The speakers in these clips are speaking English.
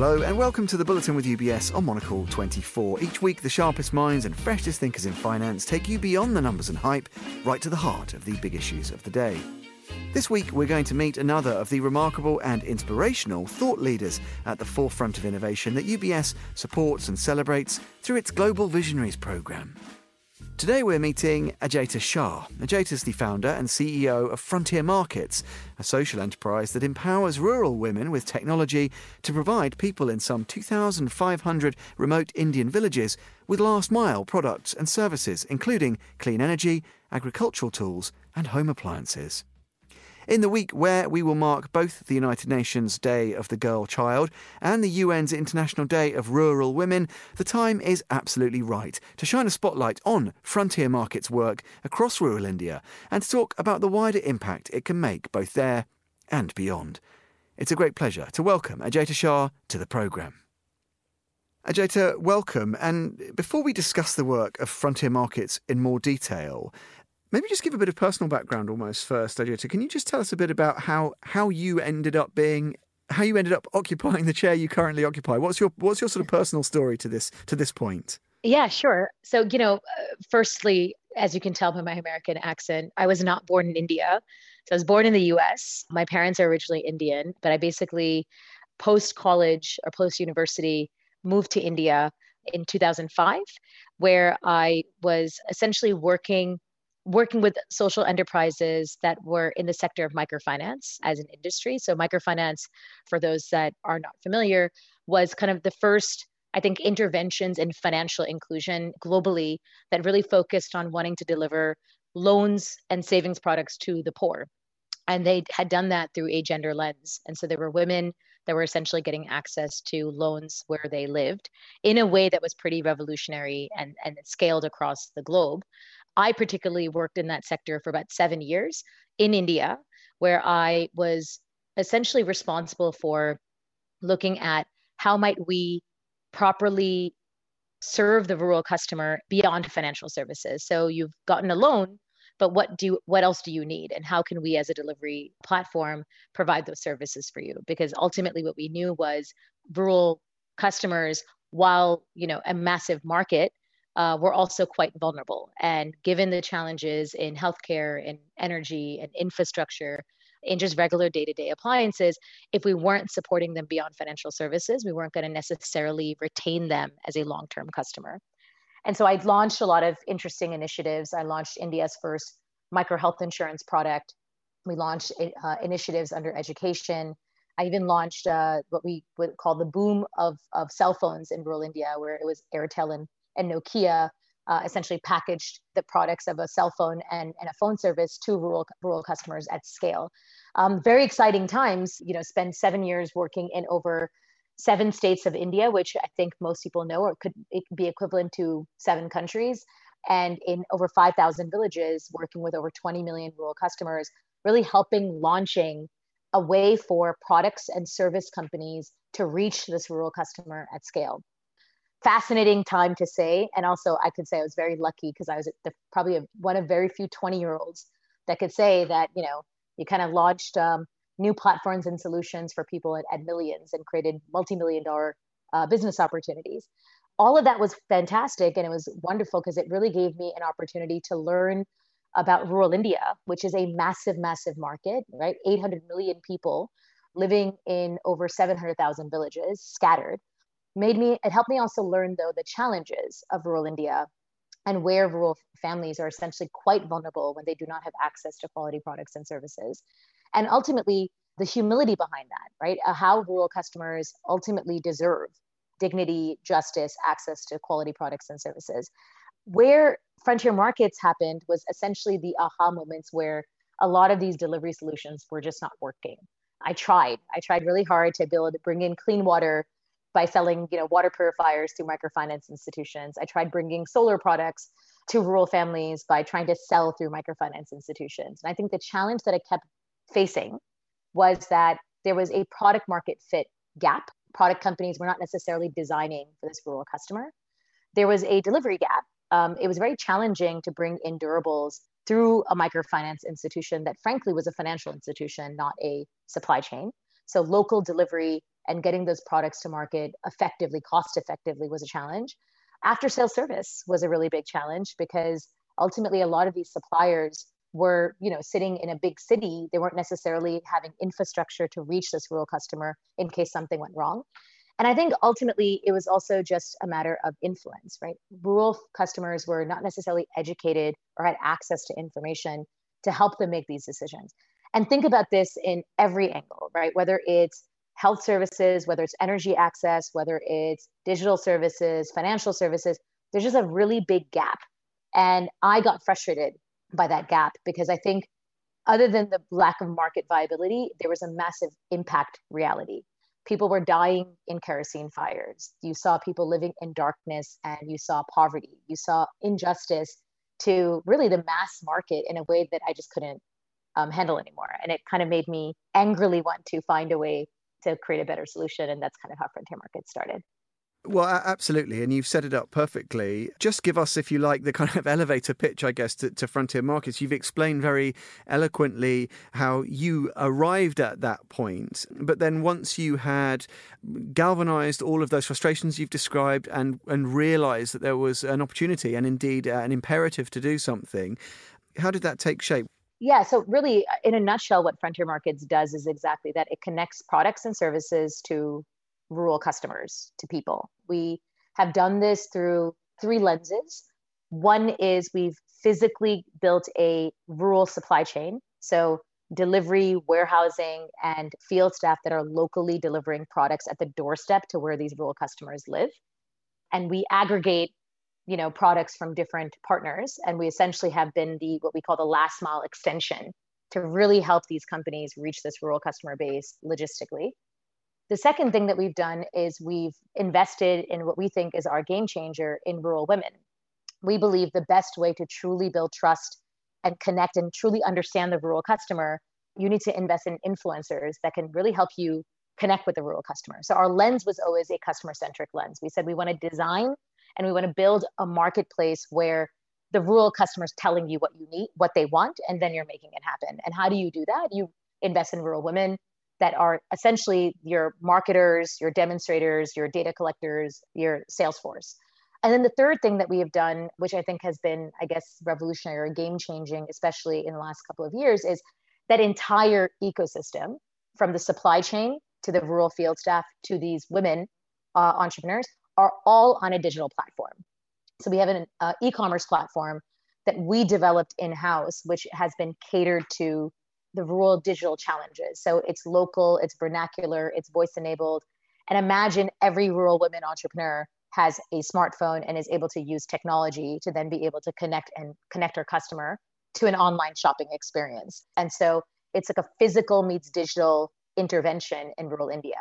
Hello and welcome to the Bulletin with UBS on Monocle 24. Each week, the sharpest minds and freshest thinkers in finance take you beyond the numbers and hype, right to the heart of the big issues of the day. This week, we're going to meet another of the remarkable and inspirational thought leaders at the forefront of innovation that UBS supports and celebrates through its Global Visionaries programme. Today we're meeting Ajaita Shah. Ajaita is the founder and CEO of Frontier Markets, a social enterprise that empowers rural women with technology to provide people in some 2,500 remote Indian villages with last mile products and services, including clean energy, agricultural tools, and home appliances. In the week where we will mark both the United Nations Day of the Girl Child and the UN's International Day of Rural Women, the time is absolutely right to shine a spotlight on Frontier Market's work across rural India and to talk about the wider impact it can make both there and beyond. It's a great pleasure to welcome Ajaita Shah to the programme. Ajaita, welcome. And before we discuss the work of Frontier Markets in more detail, Maybe just give a bit of personal background almost first, Ajaita. Can you just tell us a bit about how how you ended up being how you ended up occupying the chair you currently occupy? What's your what's your sort of personal story to this to this point? Yeah, sure. So, you know, uh, firstly, as you can tell by my American accent, I was not born in India. So I was born in the US. My parents are originally Indian, but I basically post college or post university moved to India in 2005 where I was essentially working working with social enterprises that were in the sector of microfinance as an industry. So, microfinance, for those that are not familiar, was kind of the first, I think, interventions in financial inclusion globally that really focused on wanting to deliver loans and savings products to the poor. And they had done that through a gender lens. And so there were women that were essentially getting access to loans where they lived in a way that was pretty revolutionary and, and scaled across the globe. I particularly worked in that sector for about seven years in India, where I was essentially responsible for looking at how might we properly serve the rural customer beyond financial services. So you've gotten a loan, but what do what else do you need and how can we as a delivery platform provide those services for you? Because ultimately what we knew was rural customers while, you know, a massive market uh, we're also quite vulnerable. And given the challenges in healthcare and energy and infrastructure, in just regular day to day appliances, if we weren't supporting them beyond financial services, we weren't going to necessarily retain them as a long term customer. And so I launched a lot of interesting initiatives. I launched India's first micro health insurance product. We launched uh, initiatives under education. I even launched uh, what we would call the boom of, of cell phones in rural India, where it was Airtel and and Nokia uh, essentially packaged the products of a cell phone and, and a phone service to rural, rural customers at scale. Um, very exciting times, you know, spend seven years working in over seven states of India, which I think most people know, or could be equivalent to seven countries, and in over 5,000 villages, working with over 20 million rural customers, really helping launching a way for products and service companies to reach this rural customer at scale fascinating time to say. And also, I could say I was very lucky because I was the, probably a, one of very few 20 year olds that could say that, you know, you kind of launched um, new platforms and solutions for people at, at millions and created multi million dollar uh, business opportunities. All of that was fantastic and it was wonderful because it really gave me an opportunity to learn about rural India, which is a massive, massive market, right? 800 million people living in over 700,000 villages scattered made me it helped me also learn though the challenges of rural india and where rural families are essentially quite vulnerable when they do not have access to quality products and services. And ultimately the humility behind that right? Uh, how rural customers ultimately deserve dignity justice access to quality products and services. Where frontier markets happened was essentially the aha moments where a lot of these delivery solutions were just not working. I tried. I tried really hard to build bring in clean water by selling you know water purifiers to microfinance institutions. I tried bringing solar products to rural families by trying to sell through microfinance institutions. And i think the challenge that i kept facing was that there was a product market fit gap. Product companies were not necessarily designing for this rural customer. There was a delivery gap. Um, it was very challenging to bring in durables through a microfinance institution that frankly was a financial institution not a supply chain. So local delivery and getting those products to market effectively, cost effectively was a challenge. After sales service was a really big challenge because ultimately a lot of these suppliers were you know sitting in a big city. They weren't necessarily having infrastructure to reach this rural customer in case something went wrong. And i think ultimately it was also just a matter of influence right? Rural customers were not necessarily educated or had access to information to help them make these decisions. And think about this in every angle right? Whether it's health services whether it's energy access whether it's digital services financial services there's just a really big gap and i got frustrated by that gap because I think other than the lack of market viability, there was a massive impact reality. People were dying in kerosene fires. You saw people living in darkness and you saw poverty. You saw injustice to really the mass market in a way that I just couldn't um, handle anymore. And it kind of made me angrily want to find a way to create a better solution. And that's kind of how Frontier Market started. Well, absolutely. And you've set it up perfectly. Just give us, if you like, the kind of elevator pitch, I guess, to, to, Frontier Markets. You've explained very eloquently how you arrived at that point. But then once you had galvanized all of those frustrations you've described and, and realized that there was an opportunity and indeed uh, an imperative to do something, how did that take shape? Yeah, so really, uh, in a nutshell, what Frontier Markets does is exactly that it connects products and services to rural customers to people. We have done this through three lenses. One is we've physically built a rural supply chain. So, delivery, warehousing, and field staff that are locally delivering products at the doorstep to where these rural customers live. And we aggregate you know products from different partners and we essentially have been the what we call the last mile extension to really help these companies reach this rural customer base logistically the second thing that we've done is we've invested in what we think is our game changer in rural women. We believe the best way to truly build trust and connect and truly understand the rural customer, you need to invest in influencers that can really help you connect with the rural customer. So our lens was always a customer centric lens. We said we want to design and we want to build a marketplace where the rural customers telling you what you need, what they want, and then you're making it happen. And how do you do that? You invest in rural women, that are essentially your marketers, your demonstrators, your data collectors, your sales force. And then the third thing that we have done, which I think has been, I guess, revolutionary or game changing, especially in the last couple of years, is that entire ecosystem from the supply chain to the rural field staff to these women uh, entrepreneurs are all on a digital platform. So we have an uh, e commerce platform that we developed in house, which has been catered to the rural digital challenges. So it's local, it's vernacular, it's voice enabled. And imagine every rural women entrepreneur has a smartphone and is able to use technology to then be able to connect and connect her customer to an online shopping experience. And so it's like a physical meets digital intervention in rural India.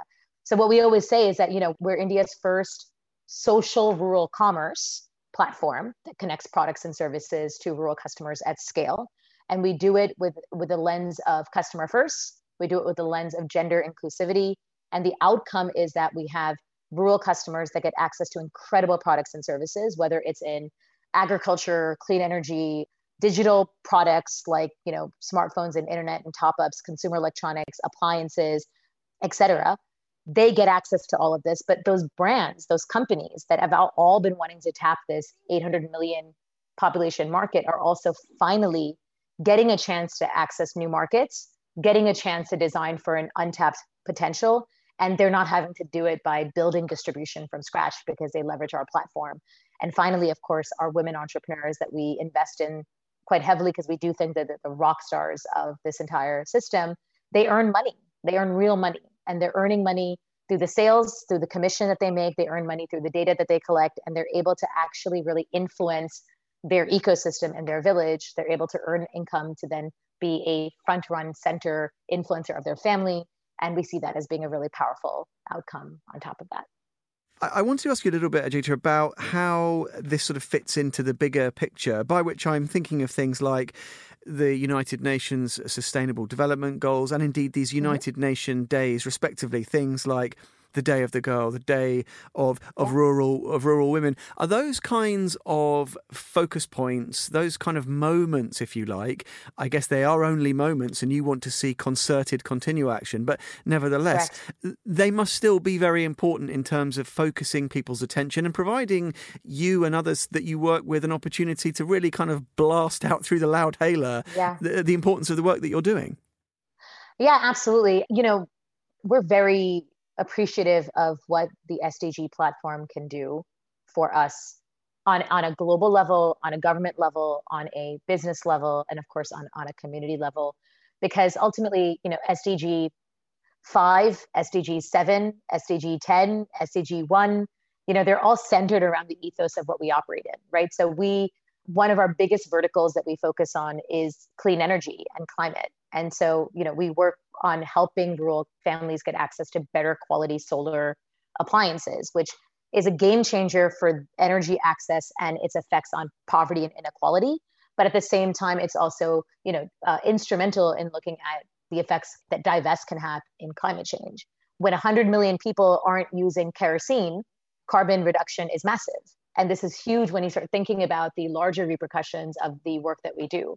So what we always say is that, you know, we're India's first social rural commerce platform that connects products and services to rural customers at scale. And we do it with with a lens of customer first. We do it with the lens of gender inclusivity. And the outcome is that we have rural customers that get access to incredible products and services whether it's in agriculture clean energy digital products like you know smartphones and internet and top-ups consumer electronics appliances etc they get access to all of this but those brands those companies that have all been wanting to tap this 800 million population market are also finally getting a chance to access new markets, getting a chance to design for an untapped potential. And they're not having to do it by building distribution from scratch because they leverage our platform. And finally, of course, our women entrepreneurs that we invest in quite heavily because we do think that the rock stars of this entire system, they earn money. They earn real money. And they're earning money through the sales, through the commission that they make. They earn money through the data that they collect. And they're able to actually really influence their ecosystem and their village, they're able to earn income to then be a front run center influencer of their family. And we see that as being a really powerful outcome on top of that. I want to ask you a little bit, Ajaita, about how this sort of fits into the bigger picture, by which I'm thinking of things like the United Nations Sustainable Development Goals and indeed these. United mm-hmm. Nation days, respectively, things like the Day of the Girl, the Day of of yeah. rural of rural women. Are those kinds of focus points, those kind of moments, if you like? I guess they are only moments, and you want to see concerted, continue action. But nevertheless, Correct. they must still be very important in terms of focusing people's attention and providing you and others that you work with an opportunity to really kind of blast out through the loud hailer yeah. the, the importance of the work that you're doing. Yeah, absolutely. You know, we're very appreciative of what the SDG platform can do for us on, on a global level, on a government level, on a business level, and of course on, on a community level. Because ultimately, you know, SDG 5, SDG 7, SDG 10, SDG 1, you know, they're all centered around the ethos of what we operate in, right? So we one of our biggest verticals that we focus on is clean energy and climate. And so, you know, we work on helping rural families get access to better quality solar appliances, which is a game changer for energy access and its effects on poverty and inequality. But at the same time, it's also, you know, uh, instrumental in looking at the effects that divest can have in climate change. When 100 million people aren't using kerosene, carbon reduction is massive. And this is huge when you start thinking about the larger repercussions of the work that we do.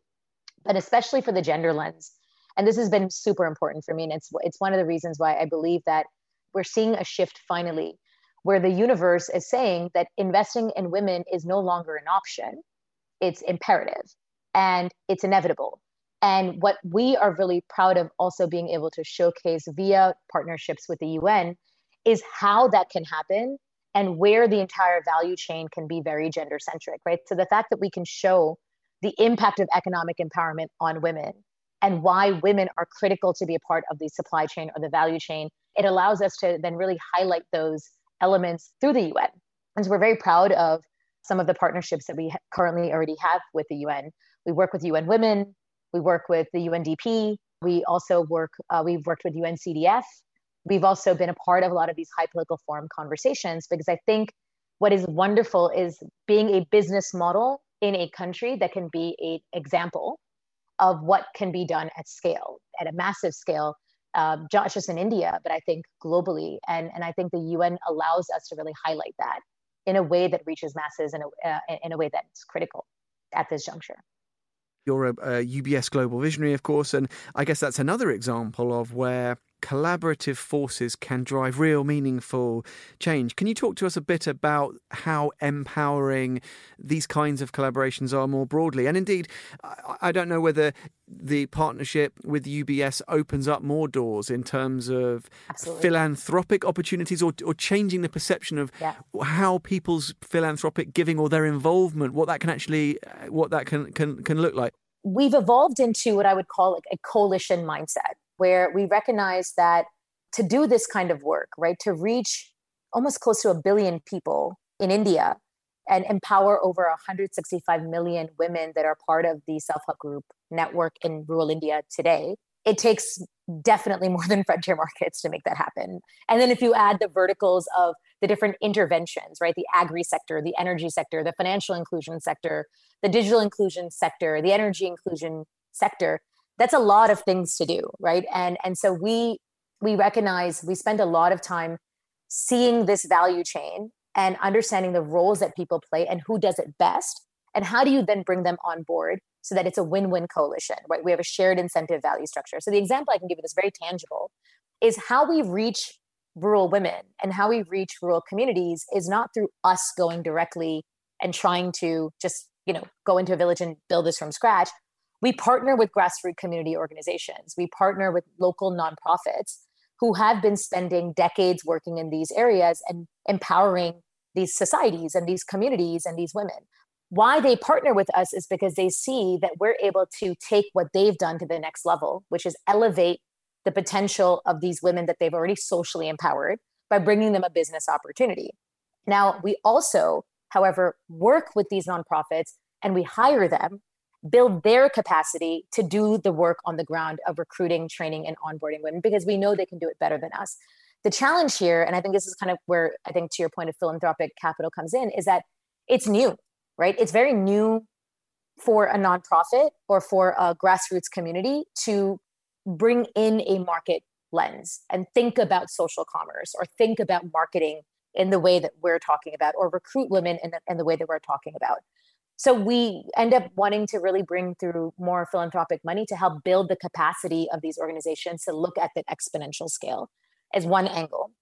But especially for the gender lens, and this has been super important for me and it's it's one of the reasons why i believe that we're seeing a shift finally where the universe is saying that investing in women is no longer an option it's imperative and it's inevitable and what we are really proud of also being able to showcase via partnerships with the UN is how that can happen and where the entire value chain can be very gender centric, right? So the fact that we can show the impact of economic empowerment on women and why women are critical to be a part of the supply chain or the value chain, it allows us to then really highlight those elements through the UN. And so we're very proud of some of the partnerships that we currently already have with the UN. We work with UN Women, we work with the UNDP, we also work, uh, we've worked with UNCDF. We've also been a part of a lot of these high political forum conversations because I think what is wonderful is being a business model in a country that can be an example of what can be done at scale, at a massive scale, um, not just in India, but I think globally. And, and I think the UN allows us to really highlight that in a way that reaches masses in a, uh, in a way that's critical at this juncture. You're a, a UBS Global Visionary, of course, and I guess that's another example of where collaborative forces can drive real meaningful change. Can you talk to us a bit about how empowering these kinds of collaborations are more broadly? And indeed, I don't know whether the partnership with UBS opens up more doors in terms of Absolutely. philanthropic opportunities or, or changing the perception of yeah. how people's philanthropic giving or their involvement, what that can actually, uh, what that can, can, can look like. We've evolved into what I would call like a coalition mindset where we recognize that to do this kind of work, right, to reach almost close to a billion people in India and empower over 165 million women that are part of the self help group network in rural India today, it takes definitely more than frontier markets to make that happen. And then if you add the verticals of the different interventions, right, the agri sector, the energy sector, the financial inclusion sector, the digital inclusion sector, the energy inclusion sector, that's a lot of things to do right? And and so we we recognize we spend a lot of time seeing this value chain and understanding the roles that people play and who does it best and how do you then bring them on board so that it's a win-win coalition right? We have a shared incentive value structure. So the example i can give you that's very tangible is how we reach rural women and how we reach rural communities is not through us going directly and trying to just you know go into a village and build this from scratch we partner with grassroots community organizations. We partner with local nonprofits who have been spending decades working in these areas and empowering these societies and these communities and these women. Why they partner with us is because they see that we're able to take what they've done to the next level, which is elevate the potential of these women that they've already socially empowered by bringing them a business opportunity. Now, we also, however, work with these nonprofits and we hire them build their capacity to do the work on the ground of recruiting, training, and onboarding women because we know they can do it better than us. The challenge here, and I think this is kind of where I think to your point of philanthropic capital comes in, is that it's new, right? It's very new for a nonprofit or for a grassroots community to bring in a market lens and think about social commerce or think about marketing in the way that we're talking about or recruit women in the, in the way that we're talking about so we end up wanting to really bring through more philanthropic money to help build the capacity of these organizations to look at the exponential scale as one angle.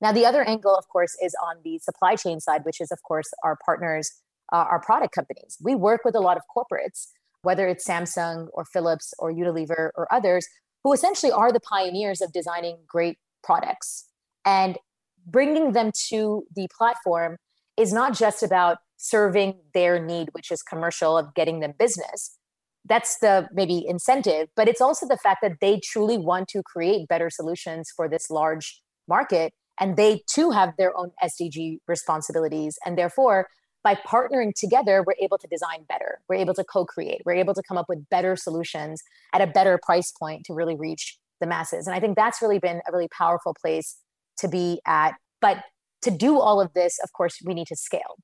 Now the other angle of course is on the supply chain side which is of course our partners uh, our product companies. We work with a lot of corporates whether it's samsung or philips or unilever or others who essentially are the pioneers of designing great products. And bringing them to the platform is not just about serving their need, which is commercial of getting them business. That's the maybe incentive, but it's also the fact that they truly want to create better solutions for this large market. And they too have their own SDG responsibilities. And therefore, by partnering together, we're able to design better. We're able to co create. We're able to come up with better solutions at a better price point to really reach the masses. And I think that's really been a really powerful place to be at. But to do all of this, of course, we need to scale.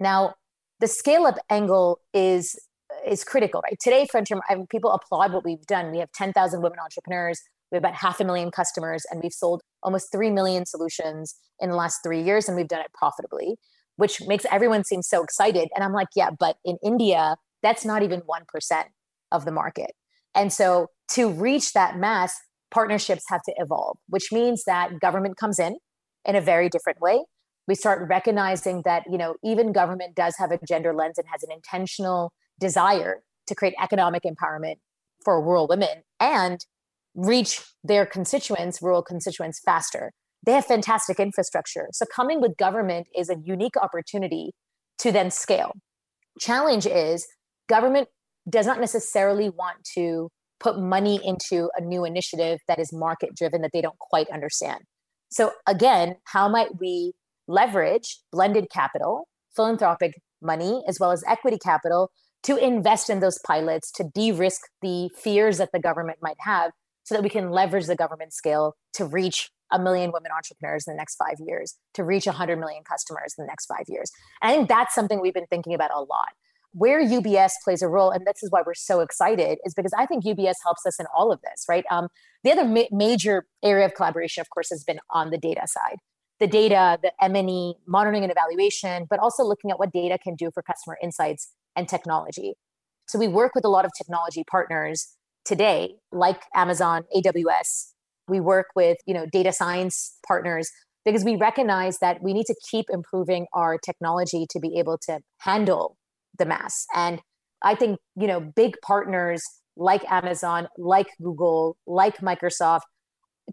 Now, the scale up angle is is critical, right? Today, French, I mean, people applaud what we've done. We have 10,000 women entrepreneurs. We have about half a million customers, and we've sold almost 3 million solutions in the last three years, and we've done it profitably, which makes everyone seem so excited. And I'm like, yeah, but in India, that's not even 1% of the market. And so to reach that mass, partnerships have to evolve, which means that government comes in in a very different way. We start recognizing that, you know, even government does have a gender lens and has an intentional desire to create economic empowerment for rural women and reach their constituents, rural constituents, faster. They have fantastic infrastructure. So coming with government is a unique opportunity to then scale. Challenge is government does not necessarily want to put money into a new initiative that is market driven that they don't quite understand. So, again, how might we leverage blended capital, philanthropic money, as well as equity capital to invest in those pilots to de risk the fears that the government might have so that we can leverage the government scale to reach a million women entrepreneurs in the next five years, to reach 100 million customers in the next five years. And I think that's something we've been thinking about a lot where UBS plays a role, and this is why we're so excited, is because I think UBS helps us in all of this, right? Um, the other ma- major area of collaboration, of course, has been on the data side. The data, the M&E, monitoring and evaluation, but also looking at what data can do for customer insights and technology. So we work with a lot of technology partners today, like Amazon, AWS. We work with, you know, data science partners because we recognize that we need to keep improving our technology to be able to handle the mass. And I think, you know, big partners like Amazon, like Google, like Microsoft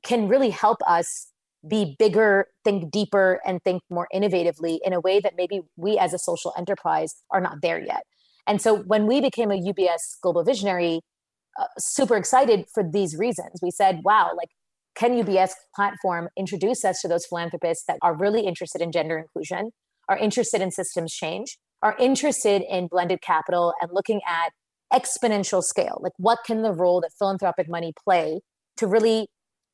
can really help us be bigger, think deeper, and think more innovatively in a way that maybe we as a social enterprise are not there yet. And so when we became a UBS Global Visionary, uh, super excited for these reasons. We said, wow, like, can UBS platform introduce us to those philanthropists that are really interested in gender inclusion, are interested in systems change, are interested in blended capital and looking at exponential scale like what can the role that philanthropic money play to really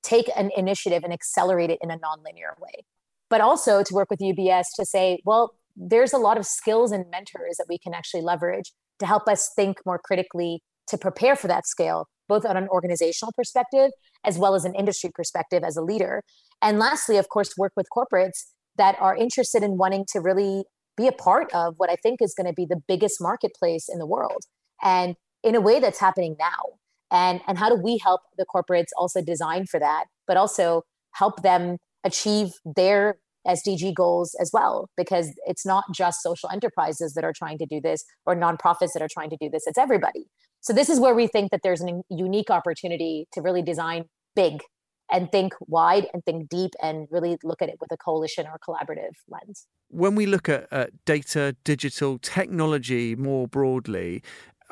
take an initiative and accelerate it in a nonlinear way but also to work with ubs to say well there's a lot of skills and mentors that we can actually leverage to help us think more critically to prepare for that scale both on an organizational perspective as well as an industry perspective as a leader and lastly of course work with corporates that are interested in wanting to really be a part of what I think is going to be the biggest marketplace in the world. And in a way that's happening now. And, and how do we help the corporates also design for that, but also help them achieve their SDG goals as well? Because it's not just social enterprises that are trying to do this or nonprofits that are trying to do this, it's everybody. So, this is where we think that there's a unique opportunity to really design big and think wide and think deep and really look at it with a coalition or collaborative lens. When we look at uh, data, digital, technology more broadly,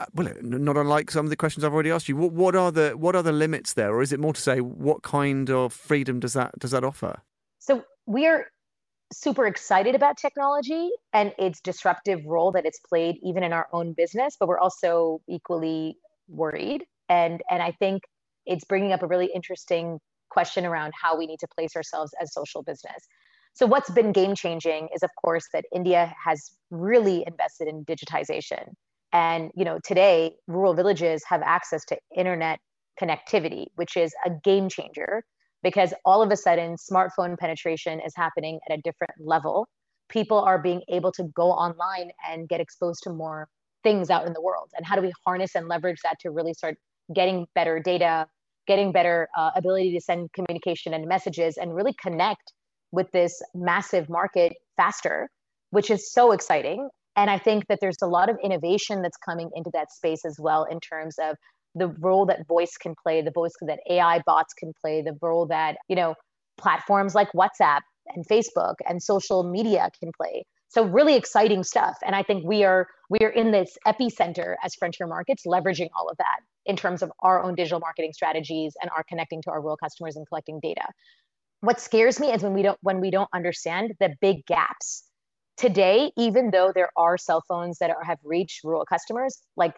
Uh, well, not unlike some of the questions I've already asked you, what, what are the what are the limits there, or is it more to say what kind of freedom does that does that offer? So we are super excited about technology and its disruptive role that it's played even in our own business, but we're also equally worried and and I think it's bringing up a really interesting question around how we need to place ourselves as social business. So what's been game changing is of course that India has really invested in digitization. And you know, today rural villages have access to internet connectivity, which is a game changer because all of a sudden smartphone penetration is happening at a different level. People are being able to go online and get exposed to more things out in the world. And how do we harness and leverage that to really start getting better data, getting better uh, ability to send communication and messages, and really connect with this massive market faster, which is so exciting. And I think that there's a lot of innovation that's coming into that space as well in terms of the role that voice can play, the voice that AI bots can play, the role that, you know, platforms like WhatsApp and Facebook and social media can play. So really exciting stuff. And I think we are we are in this epicenter as frontier markets, leveraging all of that in terms of our own digital marketing strategies and our connecting to our rural customers and collecting data. What scares me is when we don't when we don't understand the big gaps. Today, even though there are cell phones that are, have reached rural customers, like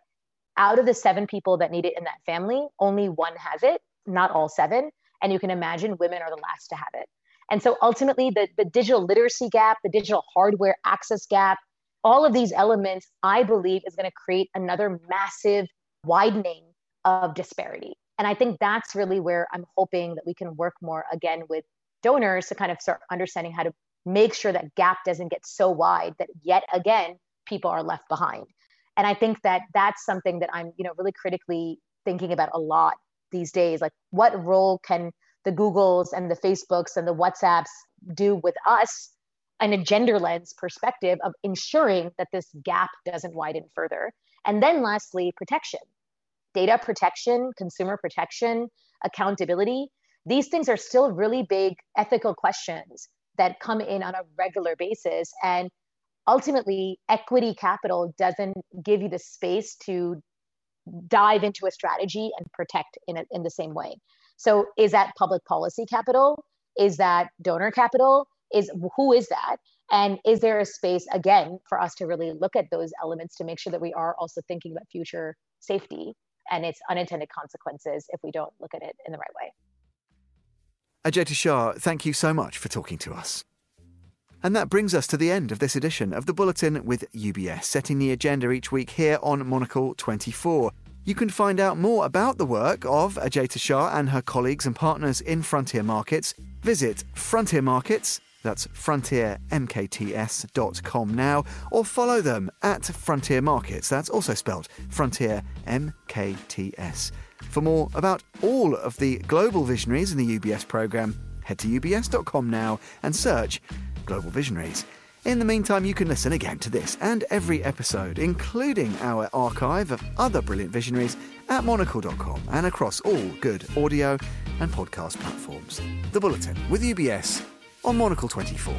out of the seven people that need it in that family, only one has it, not all seven. And you can imagine women are the last to have it. And so ultimately, the, the digital literacy gap, the digital hardware access gap, all of these elements, I believe, is going to create another massive widening of disparity. And I think that's really where I'm hoping that we can work more again with donors to kind of start understanding how to make sure that gap doesn't get so wide that yet again people are left behind. And i think that that's something that i'm you know really critically thinking about a lot these days. Like what role can the googles and the facebooks and the whatsapps do with us in a gender lens perspective of ensuring that this gap doesn't widen further? And then lastly protection. Data protection consumer protection accountability. These things are still really big ethical questions that come in on a regular basis. And ultimately equity capital doesn't give you the space to dive into a strategy and protect in, a, in the same way. So is that public policy capital? Is that donor capital? Is who is that? And is there a space again for us to really look at those elements to make sure that we are also thinking about future safety and its unintended consequences if we don't look at it in the right way Ajaita Shah, thank you so much for talking to us. And that brings us to the end of this edition of the Bulletin with UBS, setting the agenda each week here on Monocle 24. You can find out more about the work of Ajaita Shah and her colleagues and partners in Frontier Markets. Visit Frontier Markets, that's frontiermkts.com now, or follow them at Frontier Markets, that's also spelled Frontier MKTS. For more about all of the global visionaries in the UBS programme, head to ubs.com now and search Global Visionaries. In the meantime, you can listen again to this and every episode, including our archive of other brilliant visionaries at monocle.com and across all good audio and podcast platforms. The Bulletin with UBS on Monocle 24.